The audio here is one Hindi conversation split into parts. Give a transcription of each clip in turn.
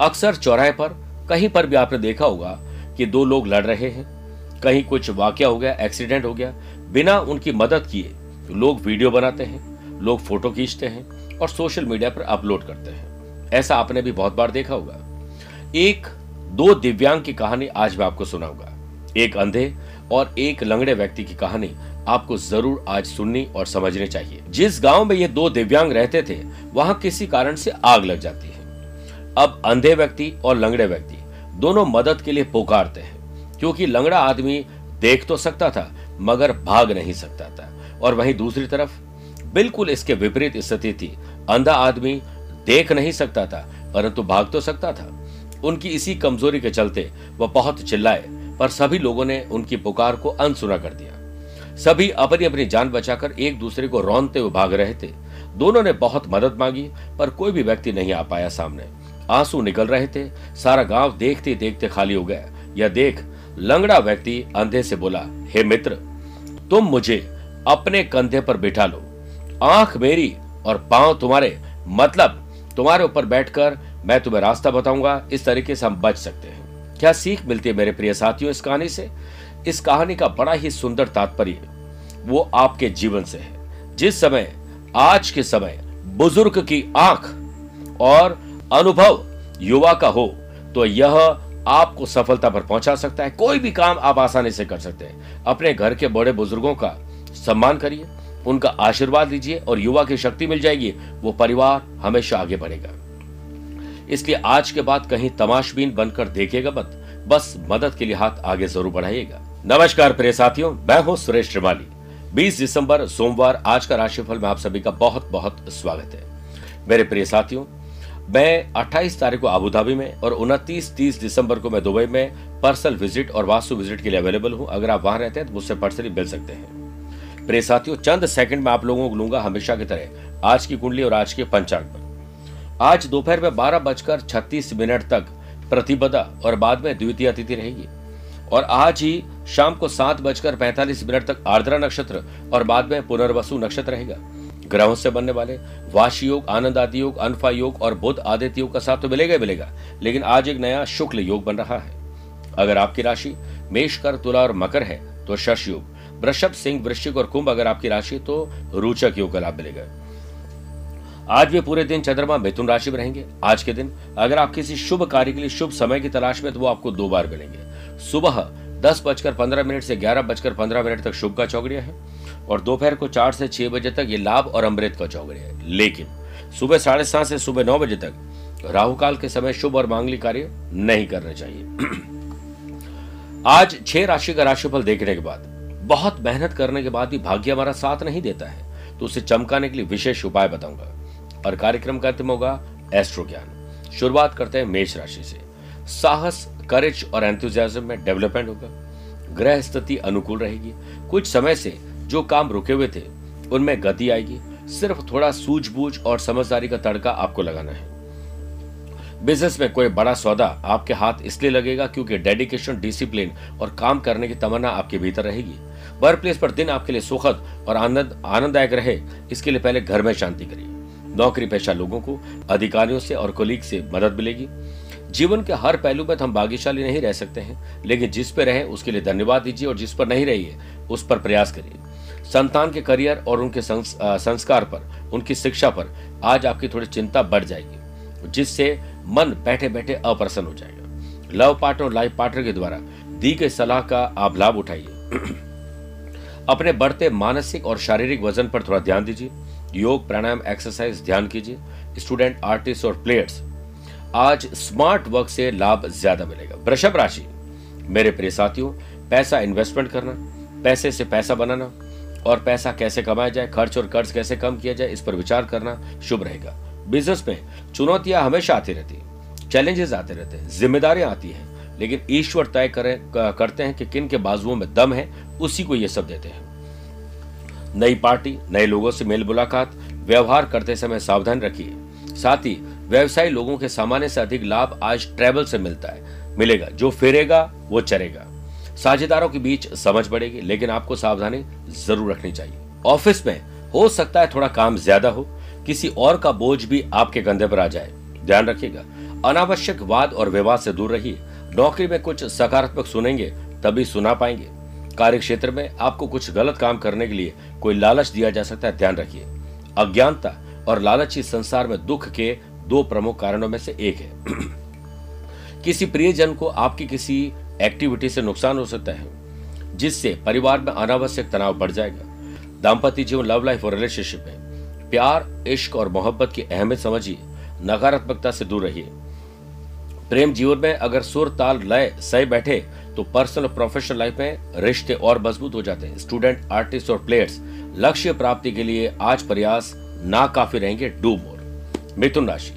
अक्सर चौराहे पर कहीं पर भी आपने देखा होगा कि दो लोग लड़ रहे हैं। कहीं कुछ वाक्य हो गया, एक्सीडेंट हो गया। बिना उनकी मदद किए लोग वीडियो बनाते हैं, लोग फ़ोटो खींचते हैं और सोशल मीडिया पर अपलोड करते हैं। ऐसा आपने भी बहुत बार देखा होगा। एक, दो दिव्यांग की कहानी आज मैं आपको सुनाऊँगा। एक अंधे और एक लंगड़े व्यक्ति की कहानी आपको ज़रूर आज सुननी और समझनी चाहिए। जिस गाँव में ये दो दिव्यांग रहते थे, वहाँ किसी कारण से आग लग जाती है। अब अंधे व्यक्ति और लंगड़े व्यक्ति दोनों मदद के लिए पुकारते हैं, क्योंकि लंगड़ा आदमी देख तो सकता था, मगर भाग नहीं सकता था। और वहीं दूसरी तरफ़, बिल्कुल इसके विपरीत स्थिति थी। अंधा आदमी देख नहीं सकता था, परंतु भाग तो सकता था। उनकी इसी कमज़ोरी के चलते वह बहुत चिल्लाए, पर सभी लोगों ने उनकी पुकार को अनसुना कर दिया। सभी अपनी अपनी जान बचाकर एक दूसरे को रौनते हुए भाग रहे थे। दोनों ने बहुत मदद मांगी, पर कोई भी व्यक्ति नहीं आ पाया सामने। आँसू निकल रहे थे। सारा गाँव देखते देखते खाली हो गया। यह देख लंगड़ा व्यक्ति अंधे से बोला, हे मित्र, तुम मुझे अपने कंधे पर बिठा लो। आँख मेरी और पाँव तुम्हारे मतलब तुम्हारे ऊपर बैठकर मैं तुम्हें रास्ता बताऊँगा। इस तरीके से हम बच सकते हैं। क्या सीख मिलती है मेरे प्रिय साथियों इस कहानी से? इस कहानी का बड़ा ही सुंदर तात्पर्य वो आपके जीवन से है। जिस समय, आज के समय बुज़ुर्ग की आँख और अनुभव युवा का हो तो यह आपको सफलता पर पहुँचा सकता है। कोई भी काम आप आसानी से कर सकते हैं। अपने घर के बड़े बुज़ुर्गों का सम्मान करिए, उनका आशीर्वाद लीजिए और युवा की शक्ति मिल जाएगी, वो परिवार हमेशा आगे बढ़ेगा। इसलिए आज के बाद कहीं तमाशबीन बनकर देखेगा मत, बस मदद के लिए हाथ आगे ज़रूर बढ़ाइएगा। नमस्कार प्रिय साथियों, मैं हूँ सुरेश त्रिमाली 20 दिसंबर, सोमवार, आज का राशिफल में आप सभी का बहुत बहुत स्वागत है। मेरे प्रिय साथियों मैं 28 तारीख को आबूधाबी में और 29 30 दिसंबर को मैं दुबई में पर्सनल विज़िट और वास्तु विज़िट के लिए अवेलेबल हूँ। अगर आप वहाँ रहते हैं तो मुझसे पर्सनली मिल सकते हैं। प्रिय साथियों, चंद सेकंड में आप लोगों को लूँगा हमेशा की तरह आज की कुंडली और आज के पंचांग पर। आज दोपहर में बारह बजकर छत्तीस मिनट तक प्रतिपदा और बाद में द्वितीय तिथि रहेगी। और आज ही शाम को सात बजकर पैंतालीस मिनट तक आर्द्रा नक्षत्र और बाद में पुनर्वसु नक्षत्र रहेगा। ग्रहों से बनने वाले वाशी योग, आनंद आदि योग, अनफा योग और बुद्ध आदित्य योग का साथ तो मिलेगा ही मिलेगा, लेकिन आज एक नया शुक्ल योग बन रहा है। अगर आपकी राशि मेष कर तुला और मकर है तो शश योग, वृषभ, सिंह, वृश्चिक और कुंभ अगर आपकी राशि तो रोचक योग का लाभ मिलेगा। आज भी पूरे दिन चंद्रमा मिथुन राशि में रहेंगे। आज के दिन अगर आप किसी शुभ कार्य के लिए शुभ समय की तलाश में तो वो आपको दो बार मिलेंगे। सुबह दस बजकर पंद्रह मिनट से ग्यारह बजकर पंद्रह मिनट तक शुभ का चौकड़िया है। और दोपहर को चार से छह बजे तक ये लाभ और अमृत का चौकड़िया है। लेकिन सुबह साढ़े सात से सुबह नौ बजे तक राहु काल के समय शुभ और मांगलिक कार्य नहीं करने चाहिए। आज छह राशि का राशिफल देखने के बाद, बहुत मेहनत करने के बाद भी भाग्य हमारा साथ नहीं देता है तो उसे चमकाने के लिए विशेष उपाय बताऊँगा। और कार्यक्रम का अंतिम होगा एस्ट्रो ज्ञान शुरुआत करते हैं मेष राशि से। साहस करेज और एंथुजियाज्म में डेवलपमेंट होगा। ग्रह स्थिति अनुकूल रहेगी। कुछ समय से जो काम रुके हुए थे, उनमें गति आएगी। सिर्फ़ थोड़ा सूझबूझ और समझदारी का तड़का आपको लगाना है। बिज़नेस में कोई बड़ा सौदा आपके हाथ इसलिए लगेगा क्योंकि डेडिकेशन डिसिप्लिन और काम करने की तमन्ना आपके भीतर रहेगी। वर्क प्लेस पर दिन आपके लिए सुखद और आनंद, आनंददायक रहे, इसके लिए पहले घर में शांति करिए। नौकरी पेशा लोगों को, अधिकारियों से और कोलीग से मदद मिलेगी। जीवन के हर पहलू पर हम भाग्यशाली नहीं रह सकते हैं, लेकिन जिस पर रहे, उसके लिए धन्यवाद दीजिए और जिस पर नहीं रहिए, उस पर प्रयास करिए। संतान के करियर और उनके संस्कार पर, उनकी शिक्षा पर आज आपकी थोड़ी चिंता बढ़ जाएगी, जिससे मन बैठे बैठे अप्रसन्न हो जाएगा। लव पार्टनर और लाइफ पार्टनर के द्वारा दी गई सलाह का आप लाभ उठाइए। अपने बढ़ते मानसिक और शारीरिक वज़न पर थोड़ा ध्यान दीजिए। योग, प्राणायाम एक्सरसाइज ध्यान कीजिए। स्टूडेंट आर्टिस्ट और प्लेयर्स आज स्मार्ट वर्क से लाभ ज़्यादा मिलेगा। वृषभ राशि, मेरे प्रिय साथियों, पैसा इन्वेस्टमेंट करना, पैसे से पैसा बनाना और पैसा कैसे कमाया जाए, खर्च और कर्ज कैसे कम किया जाए, इस पर विचार करना शुभ रहेगा। बिज़नेस में चुनौतियाँ हमेशा आती रहती है चैलेंजेस आते रहते हैं, जिम्मेदारियाँ आती हैं, लेकिन ईश्वर तय करें करते हैं कि किन के बाजुओं में दम है, उसी को ये सब देते हैं। नई पार्टी, नए लोगों से मेल मुलाकात, व्यवहार करते समय सावधान रखिए। साथ ही व्यवसायी लोगों के सामान्य से अधिक लाभ आज ट्रेवल से मिलता है। मिलेगा, जो फिरेगा, वो चरेगा। साझेदारों के बीच समझ बढ़ेगी, लेकिन आपको सावधानी ज़रूर रखनी चाहिए। ऑफ़िस में हो सकता है थोड़ा काम ज़्यादा हो, किसी और का बोझ भी आपके कंधे पर आ जाए। ध्यान रखिएगा, अनावश्यक वाद और विवाद से दूर रहिए। नौकरी में कुछ सकारात्मक सुनेंगे, तभी सुना पाएँगे। कार्य क्षेत्र में आपको कुछ गलत काम करने के लिए कोई लालच दिया जा सकता है, ध्यान रखिए। अज्ञानता और लालची संसार में दुख के दो प्रमुख कारणों में से एक है। किसी प्रियजन को आपकी किसी एक्टिविटी से नुकसान हो सकता है, जिससे परिवार में अनावश्यक तनाव बढ़ जाएगा। दाम्पत्य जीवन लव लाइफ और रिलेशनशिप में प्यार, इश्क और मोहब्बत की अहमियत समझिए, नकारात्मकता से दूर रहिए। प्रेम जीवन में अगर सुर, ताल, लय सही बैठे तो पर्सनल और प्रोफेशनल लाइफ में रिश्ते और मज़बूत हो जाते हैं। स्टूडेंट आर्टिस्ट और प्लेयर्स लक्ष्य प्राप्ति के लिए आज प्रयास ना काफ़ी रहेंगे डू मोर मिथुन राशि,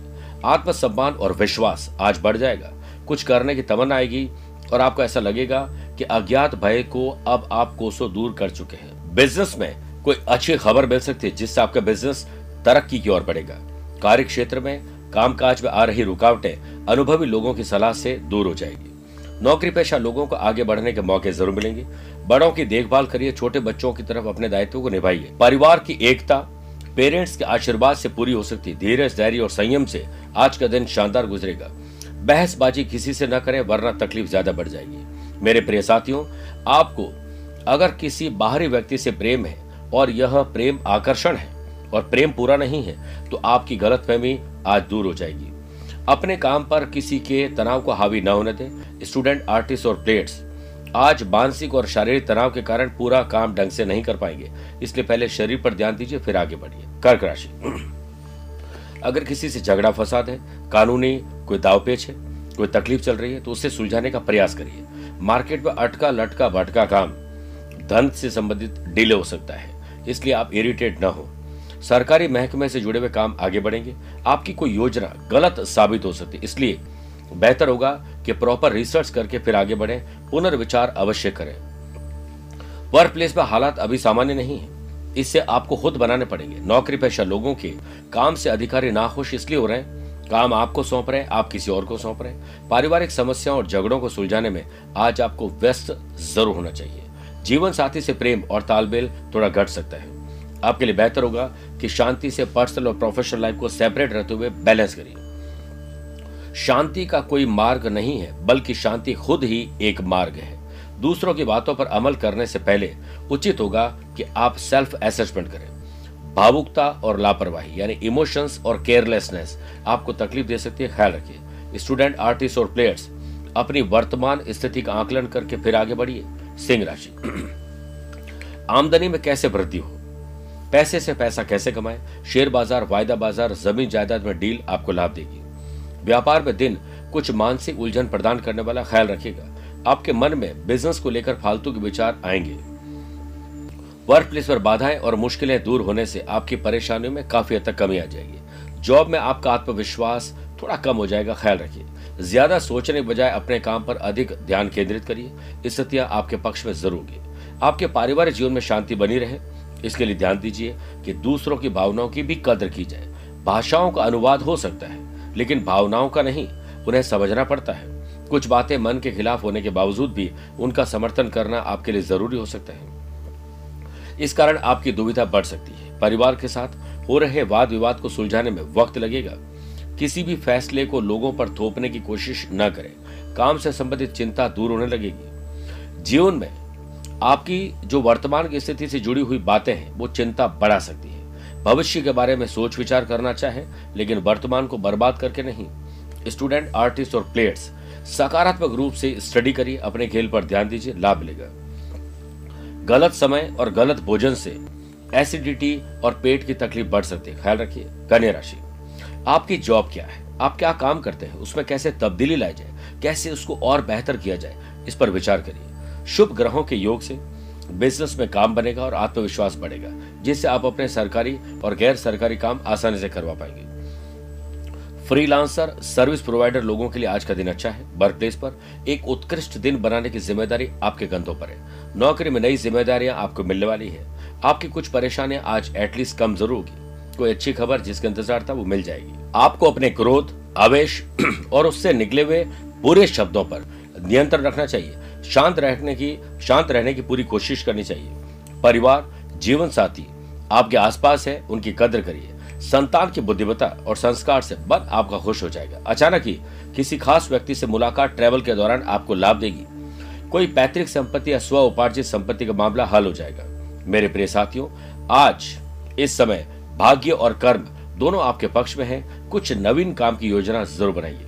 आत्मसम्मान और विश्वास आज बढ़ जाएगा। कुछ करने की तमन्ना आएगी और आपको ऐसा लगेगा कि अज्ञात भय को अब आप कोसों दूर कर चुके हैं। बिज़नेस में कोई अच्छी खबर मिल सकती है, जिससे आपका बिज़नेस तरक्की की ओर बढ़ेगा। कार्य क्षेत्र में कामकाज में आ रही रुकावटें अनुभवी लोगों की सलाह से दूर हो जाएगी। नौकरी पेशा लोगों को आगे बढ़ने के मौके ज़रूर मिलेंगे। बड़ों की देखभाल करिए, छोटे बच्चों की तरफ़ अपने दायित्व को निभाइए। परिवार की एकता पेरेंट्स के आशीर्वाद से पूरी हो सकती है। धीरज, धैर्य और संयम से आज का दिन शानदार गुजरेगा। बहसबाजी किसी से न करें, वरना तकलीफ़ ज़्यादा बढ़ जाएगी। मेरे प्रिय साथियों, आपको अगर किसी बाहरी व्यक्ति से प्रेम है और यह प्रेम आकर्षण है और प्रेम पूरा नहीं है तो आपकी गलतफहमी आज दूर हो जाएगी। अपने काम पर किसी के तनाव को हावी न होने दें। स्टूडेंट, आर्टिस्ट और प्लेयर्स, आज मानसिक और शारीरिक तनाव के कारण पूरा काम ढंग से नहीं कर पाएँगे। इसलिए पहले शरीर पर ध्यान दीजिए, फिर आगे बढ़िए। कर्क राशि। अगर किसी से झगड़ा, फसाद है, कानूनी कोई दावपेच है, कोई तकलीफ़ चल रही है तो उसे सुलझाने का प्रयास करिए। मार्केट में अटका, लटका, भटका काम धन से संबंधित डिले हो सकता है, इसलिए आप इरिटेट न हो। सरकारी महकमे से जुड़े हुए काम आगे बढ़ेंगे। आपकी कोई योजना गलत साबित हो सकती है, इसलिए बेहतर होगा कि प्रॉपर रिसर्च करके फिर आगे बढ़े, पुनर्विचार अवश्य करें। वर्क प्लेस में हालात अभी सामान्य नहीं है। इससे आपको खुद बनाने पड़ेंगे। नौकरी पेशा लोगों के काम से अधिकारी नाखुश इसलिए हो रहे हैं। काम आपको सौंप रहे हैं, आप किसी और को सौंप रहे हैं। पारिवारिक समस्याओं और झगड़ों को सुलझाने में आज आपको व्यस्त ज़रूर होना चाहिए। जीवन साथी से प्रेम और तालमेल थोड़ा घट सकता है। आपके लिए बेहतर होगा कि शांति से पर्सनल और प्रोफेशनल लाइफ को सेपरेट रहते हुए बैलेंस करिए। शांति का कोई मार्ग नहीं है, बल्कि शांति खुद ही एक मार्ग है। दूसरों की बातों पर अमल करने से पहले उचित होगा कि आप सेल्फ एसेसमेंट करें। भावुकता और लापरवाही, यानी इमोशंस और केयरलेसनेस आपको तकलीफ़ दे सकती है, ख्याल रखिए। स्टूडेंट आर्टिस्ट और प्लेयर्स अपनी वर्तमान स्थिति का आकलन करके फिर आगे बढ़िए। सिंह राशि। आमदनी में कैसे वृद्धि हो? पैसे से पैसा कैसे कमाए? शेयर बाज़ार, वायदा बाज़ार, ज़मीन जायदाद में डील आपको लाभ देगी। व्यापार में दिन कुछ मानसिक उलझन प्रदान करने वाला, ख्याल रखिएगा। आपके मन में बिज़नेस को लेकर फालतू के विचार आएँगे। वर्क प्लेस पर बाधाएँ और मुश्किलें दूर होने से आपकी परेशानियों में काफ़ी हद तक कमी आ जाएगी। जॉब में आपका आत्मविश्वास थोड़ा कम हो जाएगा, ख्याल रखिए। ज़्यादा सोचने के बजाय अपने काम पर अधिक ध्यान केंद्रित करिए। स्थितियाँ आपके पक्ष में ज़रूर होगी। आपके पारिवारिक जीवन में शांति बनी रहे। इसके लिए ध्यान दीजिए कि दूसरों की भावनाओं की भी कदर की जाए। भाषाओं का अनुवाद हो सकता है, लेकिन भावनाओं का नहीं, उन्हें समझना पड़ता है। कुछ बातें मन के खिलाफ होने के बावजूद भी उनका समर्थन करना आपके लिए ज़रूरी हो सकता है। इस कारण आपकी दुविधा बढ़ सकती है। परिवार के साथ हो रहे वाद विवाद को सुलझाने में वक्त लगेगा। किसी भी फैसले को लोगों पर थोपने की कोशिश न करें। काम से संबंधित चिंता दूर होने लगेगी। जीवन में आपकी जो वर्तमान की स्थिति से जुड़ी हुई बातें हैं, वो चिंता बढ़ा सकती है। भविष्य के बारे में सोच विचार करना चाहे, लेकिन वर्तमान को बर्बाद करके नहीं। स्टूडेंट, आर्टिस्ट और प्लेयर्स सकारात्मक रूप से स्टडी करिए, अपने खेल पर ध्यान दीजिए, लाभ मिलेगा। गलत समय और गलत भोजन से एसिडिटी और पेट की तकलीफ़ बढ़ सकती है। ख्याल रखिए, कन्या राशि। आपकी जॉब क्या है? आप क्या काम करते हैं? उसमें कैसे तब्दीली लाई जाए? कैसे उसको और बेहतर किया जाए? इस पर विचार करिए। शुभ ग्रहों के योग से बिज़नेस में काम बनेगा और आत्मविश्वास बढ़ेगा, जिससे आप अपने सरकारी और गैर सरकारी काम आसानी से करवा पाएँगे। फ्रीलांसर, सर्विस प्रोवाइडर लोगों के लिए आज का दिन अच्छा है। वर्क प्लेस पर एक उत्कृष्ट दिन बनाने की ज़िम्मेदारी आपके कंधों पर है। नौकरी में नई जिम्मेदारियाँ आपको मिलने वाली है। आपकी कुछ परेशानियाँ आज एटलीस्ट कम ज़रूर होगी। कोई अच्छी खबर जिसका इंतज़ार था वो मिल जाएगी। आपको अपने क्रोध, आवेश और उससे निकले हुए बुरे शब्दों पर नियंत्रण रखना चाहिए। शांत रहने की, शांत रहने की पूरी कोशिश करनी चाहिए। परिवार जीवन साथी आपके आसपास है, उनकी कदर करिए। संतान की बुद्धिमता और संस्कार से मन आपका खुश हो जाएगा। अचानक ही किसी खास व्यक्ति से मुलाकात ट्रेवल के दौरान आपको लाभ देगी। कोई पैतृक संपत्ति या स्व उपार्जित संपत्ति का मामला हल हो जाएगा। मेरे प्रिय साथियों, आज इस समय भाग्य और कर्म दोनों आपके पक्ष में है। कुछ नवीन काम की योजना ज़रूर बनाइए।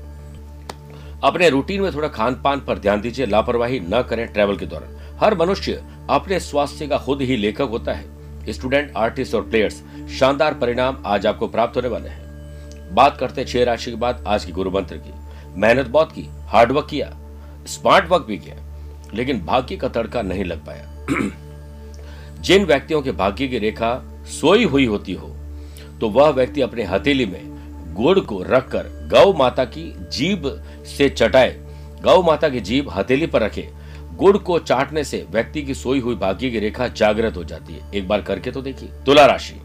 अपने रूटीन में थोड़ा खान पान पर ध्यान दीजिए। लापरवाही न करें ट्रेवल के दौरान। हर मनुष्य अपने स्वास्थ्य का खुद ही लेखक होता है। स्टूडेंट, आर्टिस्ट और प्लेयर्स, शानदार परिणाम आज आपको प्राप्त होने वाले हैं। बात करते हैं छह राशि के बाद आज की गुरु मंत्र की। मेहनत बहुत की हार्डवर्क किया स्मार्ट वर्क भी किया, लेकिन भाग्य का तड़का नहीं लग पाया। जिन व्यक्तियों के भाग्य की रेखा सोई हुई होती हो तो वह व्यक्ति अपने हथेली में गुड़ को रखकर गौ माता की जीभ से चटाए, गौ माता की जीभ हथेली पर रखे गुड़ को चाटने से व्यक्ति की सोई हुई भाग्य की रेखा जागृत हो जाती है। एक बार करके तो देखिए। तुला राशि।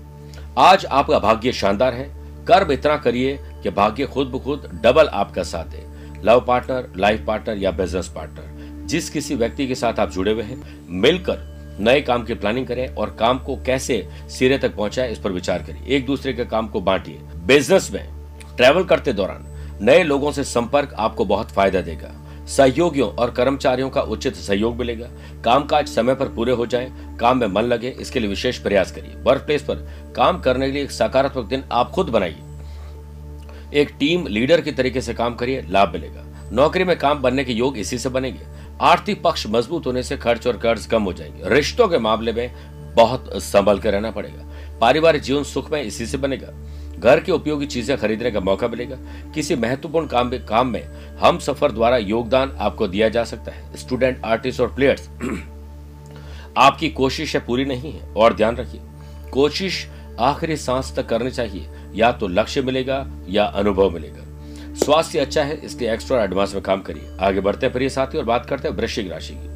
आज आपका भाग्य शानदार है। कर्म इतना करिए कि भाग्य खुद ब खुद डबल आपका साथ दे लव पार्टनर, लाइफ पार्टनर या बिज़नेस पार्टनर। जिस किसी व्यक्ति के साथ आप जुड़े हुए हैं, मिलकर नए काम की प्लानिंग करें और काम को कैसे सिरे तक पहुँचाए, इस पर विचार करिए। एक दूसरे के काम को बांटिए। बिज़नेस में ट्रैवल करते दौरान नए लोगों से संपर्क आपको बहुत फ़ायदा देगा। सहयोगियों और कर्मचारियों का उचित सहयोग मिलेगा। कामकाज समय पर पूरे हो जाए, काम में मन लगे, इसके लिए विशेष प्रयास करिए। वर्क प्लेस पर काम करने के लिए एक सकारात्मक दिन आप खुद बनाइए। एक टीम लीडर की तरीके से काम करिए, लाभ मिलेगा। नौकरी में काम बनने के योग इसी से बनेंगे। आर्थिक पक्ष मज़बूत होने से खर्च और कर्ज कम हो जाएँगे। रिश्तों के मामले में बहुत संभल कर रहना पड़ेगा। पारिवारिक जीवन सुख में इसी से बनेगा। घर की उपयोगी चीज़ें खरीदने का मौका मिलेगा। किसी महत्वपूर्ण काम काम में हम सफ़र द्वारा योगदान आपको दिया जा सकता है। स्टूडेंट, आर्टिस्ट और प्लेयर्स, आपकी कोशिश पूरी नहीं है, और ध्यान रखिए, कोशिश आखिरी सांस तक करनी चाहिए। या तो लक्ष्य मिलेगा या अनुभव मिलेगा। स्वास्थ्य अच्छा है इसलिए एक्स्ट्रा एडवांस में काम करिए। आगे बढ़ते हैं प्रिय साथी और बात करते हैं वृश्चिक राशि की।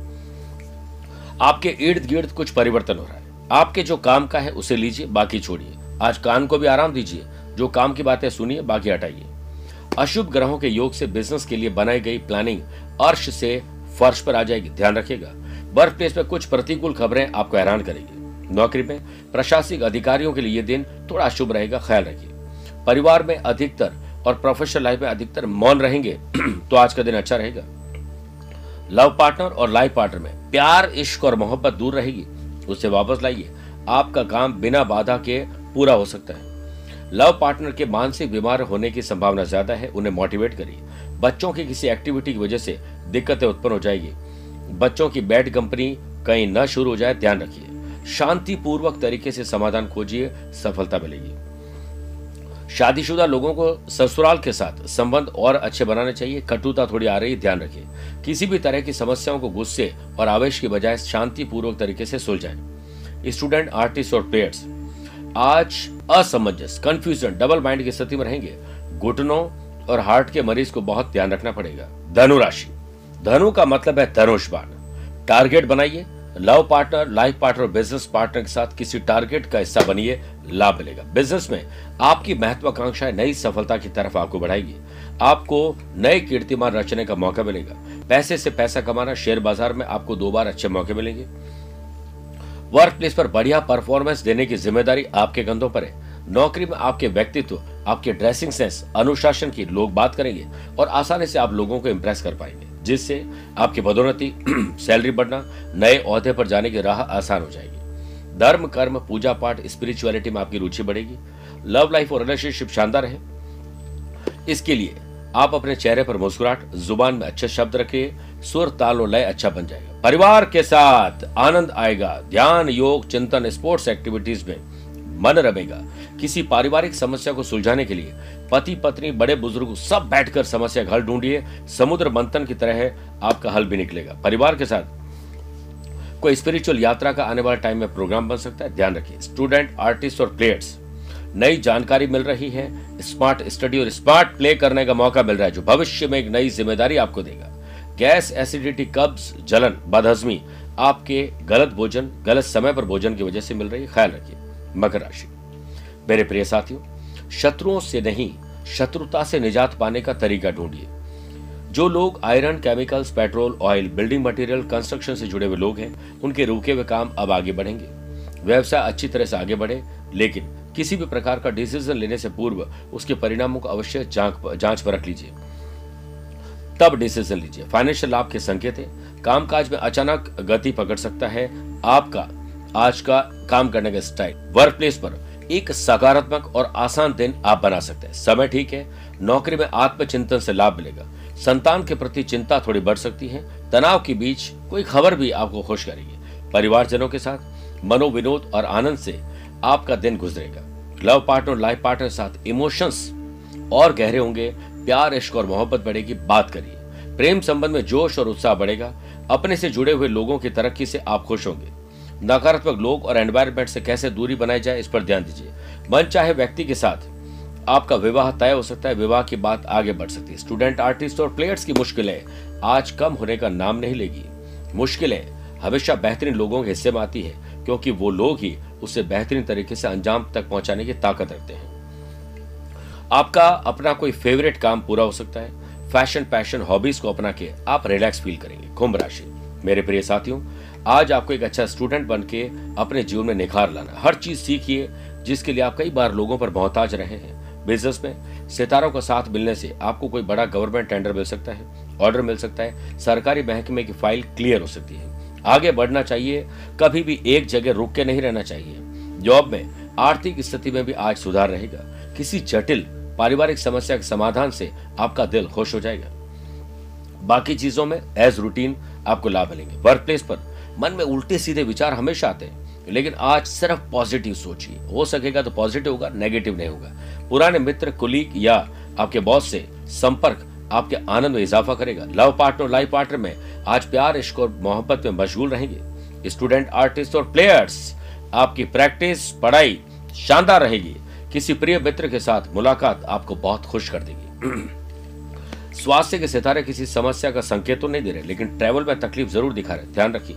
आपके इर्द गिर्द कुछ परिवर्तन हो रहा है। आपके जो काम का है, उसे लीजिए, बाकी छोड़िए। आज कान को भी आराम दीजिए। जो काम की बातें सुनिए, बाकी हटाइए। अशुभ ग्रहों के योग से बिज़नेस के लिए बनाई गई प्लानिंग अर्श से फर्श पर आ जाएगी, ध्यान रखिएगा। वर्क प्लेस में कुछ प्रतिकूल खबरें आपको हैरान करेगी। नौकरी में प्रशासनिक अधिकारियों के लिए दिन थोड़ा अशुभ रहेगा, ख्याल रखिए। परिवार में अधिकतर और प्रोफेशनल लाइफ में अधिकतर मौन रहेंगे तो आज का दिन अच्छा रहेगा। लव पार्टनर और लाइफ पार्टनर में प्यार, इश्क और मोहब्बत दूर रहेगी। उसे वापस लाइए। आपका काम बिना बाधा के पूरा हो सकता है। लव पार्टनर के मानसिक बीमार होने की संभावना ज़्यादा है, उन्हें मोटिवेट करिए। बच्चों की किसी एक्टिविटी की वजह से दिक्कतें उत्पन्न हो जाएगी। बच्चों की बैड कंपनी कहीं न शुरू हो जाए, ध्यान रखिए। शांतिपूर्वक तरीके से समाधान खोजिए, सफलता मिलेगी। शादीशुदा लोगों को ससुराल के साथ संबंध और अच्छे बनाने चाहिए। कटुता थोड़ी आ रही ध्यान रखिए। किसी भी तरह की समस्याओं को गुस्से और आवेश की बजाय शांतिपूर्वक तरीके से सुलझाएँ। स्टूडेंट, आर्टिस्ट और प्लेयर्स आज असमंजस कंफ्यूजन डबल माइंड की स्थिति में रहेंगे। घुटनों और हार्ट के मरीज़ को बहुत ध्यान रखना पड़ेगा। धनु राशि। धनु का मतलब है धनुष बाण। टारगेट बनाइए। Love partner life partner business partner के साथ किसी टारगेट का हिस्सा बनिए। लाभ मिलेगा। बिज़नेस में आपकी महत्वाकांक्षाएँ नई सफलता की तरफ़ आपको बढ़ाएगी। आपको नए कीर्तिमान रचने का मौका मिलेगा। पैसे से पैसा कमाना शेयर बाज़ार में आपको दो बार अच्छे मौके मिलेंगे। वर्क प्लेस पर बढ़िया परफॉर्मेंस देने की ज़िम्मेदारी आपके कंधों पर है। नौकरी में आपके व्यक्तित्व, आपके ड्रेसिंग सेंस अनुशासन की लोग बात करेंगे और आसानी से आप लोगों को इम्प्रेस कर पाएँगे, जिससे आपकी पदोन्नति सैलरी बढ़ना, नए अहदे पर जाने की राह आसान हो जाएगी। धर्म, कर्म, पूजा पाठ स्पिरिचुअलिटी में आपकी रुचि बढ़ेगी। लव लाइफ और रिलेशनशिप शानदार है। इसके लिए आप अपने चेहरे पर मुस्कुराहट, ज़ुबान में अच्छे शब्द रखिए, सुर ताल लय अच्छा बन जाएगा। परिवार के साथ आनंद आएगा, ध्यान, योग, चिंतन, स्पोर्ट्स एक्टिविटीज़ में मन रमेगा। किसी पारिवारिक समस्या को सुलझाने के लिए पति, पत्नी, बड़े बुज़ुर्ग सब बैठकर समस्या हल ढूंढिए। समुद्र मंथन की तरह आपका हल भी निकलेगा। परिवार के साथ कोई स्पिरिचुअल यात्रा का आने वाले टाइम में प्रोग्राम बन सकता है, ध्यान रखिए। स्टूडेंट आर्टिस्ट और प्लेयर्स नई जानकारी मिल रही है। स्मार्ट स्टडी और स्मार्ट प्ले करने का मौका मिल रहा है, जो भविष्य में एक नई ज़िम्मेदारी आपको देगा। गैस एसिडिटी कब्ज जलन, बदहजमी, आपके गलत भोजन, गलत समय पर भोजन की वजह से मिल रही है। ख्याल रखिए, मकर राशि। मेरे प्रिय साथियों, शत्रुओं से नहीं, शत्रुता से निजात पाने का तरीका ढूंढिए। जो लोग iron chemicals petrol oil building material construction से जुड़े हुए लोग हैं, उनके रुके हुए काम अब आगे बढ़ेंगे। व्यवसाय अच्छी तरह से आगे बढ़े, लेकिन किसी भी प्रकार का डिसीज़न लेने से पूर्व उसके परिणामों को अवश्य जाँच परख लीजिए। तब डिसीज़न लीजिए। फाइनेंशियल लाभ के संकेत है। कामकाज में अचानक गति पकड़ सकता है। आपका, आज का काम करने का स्टाइल वर्क प्लेस पर एक सकारात्मक और आसान दिन आप बना सकते हैं। समय ठीक है। नौकरी में आत्मचिंतन से लाभ मिलेगा। संतान के प्रति चिंता थोड़ी बढ़ सकती है। तनाव के बीच कोई खबर भी आपको खुश करेगी। परिवारजनों के साथ मनोविनोद और आनंद से आपका दिन गुजरेगा। लव पार्टनर लाइफ पार्टनर साथ इमोशंस और गहरे होंगे। प्यार, इश्क और मोहब्बत बढ़ेगी। बात करिए। प्रेम संबंध में जोश और उत्साह बढ़ेगा। अपने से जुड़े हुए लोगों की तरक्की से आप खुश होंगे। नकारात्मक लोग और एनवायरमेंट से कैसे दूरी बनाई जाए, इस पर ध्यान दीजिए। मन चाहे व्यक्ति के साथ, आपका विवाह तय हो सकता है। विवाह की बात आगे बढ़ सकती है। स्टूडेंट आर्टिस्ट और प्लेयर्स की मुश्किलें आज कम होने का नाम नहीं लेगी। मुश्किलें हमेशा बेहतरीन लोगों के हिस्से में आती है। क्योंकि वो लोग ही उसे बेहतरीन तरीके से अंजाम तक पहुँचाने की ताकत रखते हैं। आपका अपना कोई फेवरेट काम पूरा हो सकता है। फ़ैशन पैशन हॉबीज को अपना के आप रिलैक्स फील करेंगे। कुंभ राशि। मेरे प्रिय साथियों, आज आपको एक अच्छा स्टूडेंट बन के अपने जीवन में निखार लाना हर चीज़ सीखिए, जिसके लिए आप कई बार लोगों पर मोहताज रहे हैं। बिज़नेस में सितारों का साथ मिलने से आपको कोई बड़ा गवर्नमेंट टेंडर मिल सकता है ऑर्डर मिल सकता है। सरकारी महकमे की फ़ाइल क्लियर हो सकती है। आगे बढ़ना चाहिए, कभी भी एक जगह रुक के नहीं रहना चाहिए। जॉब में आर्थिक स्थिति में भी आज सुधार रहेगा। किसी जटिल पारिवारिक समस्या के समाधान से आपका दिल खुश हो जाएगा। बाकी चीज़ों में एज रूटीन आपको लाभ मिलेंगे। वर्क प्लेस पर मन में उल्टे सीधे विचार हमेशा आते हैं, लेकिन आज सिर्फ़ पॉजिटिव सोचिए। हो सकेगा तो पॉजिटिव होगा नेगेटिव नहीं होगा। पुराने मित्र कुलीग या आपके बॉस से संपर्क आपके आनंद में इजाफा करेगा। लव पार्टनर लाइफ पार्टनर में आज प्यार, इश्क और मोहब्बत में मशगूल रहेंगे। स्टूडेंट आर्टिस्ट और प्लेयर्स आपकी प्रैक्टिस पढ़ाई शानदार रहेगी। किसी प्रिय मित्र के साथ मुलाकात आपको बहुत खुश कर देगी। स्वास्थ्य के सितारे किसी समस्या का संकेत तो नहीं दे रहे, लेकिन ट्रैवल में तकलीफ़ ज़रूर दिखा रहे। ध्यान रखिए।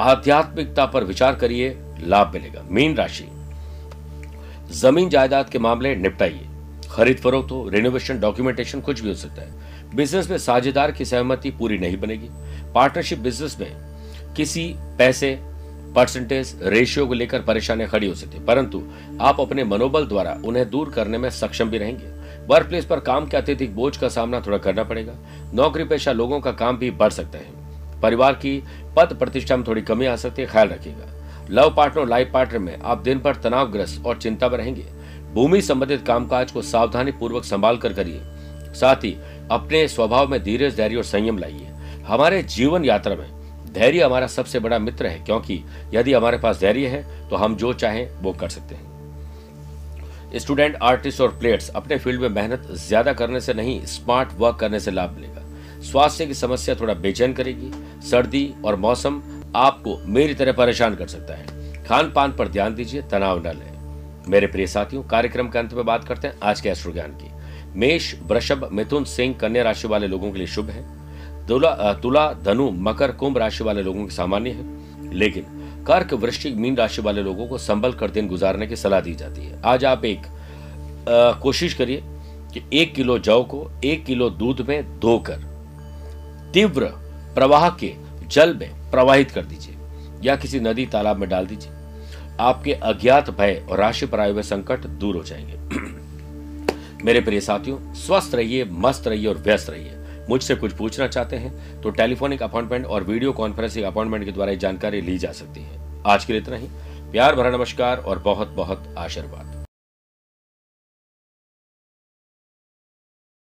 आध्यात्मिकता पर विचार करिए, लाभ मिलेगा। मीन राशि। ज़मीन जायदाद के मामले निपटाइए। खरीद फरोख्त हो रिनोवेशन डॉक्यूमेंटेशन कुछ भी हो सकता है। बिज़नेस में साझेदार की सहमति पूरी नहीं बनेगी। पार्टनरशिप बिज़नेस में किसी पैसे परसेंटेज रेशियो को लेकर परेशानियाँ खड़ी हो सकती है। परंतु आप अपने मनोबल द्वारा उन्हें दूर करने में सक्षम भी रहेंगे। वर्क प्लेस पर काम के अत्यधिक बोझ का सामना थोड़ा करना पड़ेगा। नौकरी पेशा लोगों का काम भी बढ़ सकता है। परिवार की पद प्रतिष्ठा में थोड़ी कमी आ सकती है। ख्याल रखिएगा। लव पार्टनर और लाइफ पार्टनर में आप दिन भर तनावग्रस्त और चिंता में रहेंगे। भूमि संबंधित कामकाज को सावधानी पूर्वक संभाल कर करिए। साथ ही अपने स्वभाव में धीरे धैर्य और संयम लाइए। हमारे जीवन यात्रा में धैर्य हमारा सबसे बड़ा मित्र है, क्योंकि यदि हमारे पास धैर्य है तो हम जो चाहें वो कर सकते हैं। स्टूडेंट, आर्टिस्ट और प्लेयर्स अपने फ़ील्ड में मेहनत ज़्यादा करने से नहीं, स्मार्ट वर्क करने से लाभ मिलेगा। स्वास्थ्य की समस्या थोड़ा बेचैन करेगी। सर्दी और मौसम आपको मेरी तरह परेशान कर सकता है। खान पान पर ध्यान दीजिए, तनाव न लें। मेरे प्रिय साथियों कार्यक्रम के अंत में बात करते हैं आज के अश्रु ज्ञान की। मेष वृषभ मिथुन सिंह कन्या राशि वाले लोगों के लिए शुभ है। तुला तुला धनु मकर कुंभ राशि वाले लोगों की सामान्य है। लेकिन कर्क वृश्चिक मीन राशि वाले लोगों को संभल कर दिन गुजारने की सलाह दी जाती है। आज आप एक आ, कोशिश करिए कि एक किलो जौ को एक किलो दूध में धोकर तीव्र प्रवाह के जल में प्रवाहित कर दीजिए या किसी नदी तालाब में डाल दीजिए। आपके अज्ञात भय और राशि पर आए हुए संकट दूर हो जाएँगे। मेरे प्रिय साथियों, स्वस्थ रहिए, मस्त रहिए और व्यस्त रहिए। मुझसे कुछ पूछना चाहते हैं तो टेलीफोनिक अपॉइंटमेंट और वीडियो कॉन्फ्रेंसिंग अपॉइंटमेंट के द्वारा जानकारी ली जा सकती है। आज के लिए इतना ही। प्यार भरा नमस्कार और बहुत बहुत आशीर्वाद।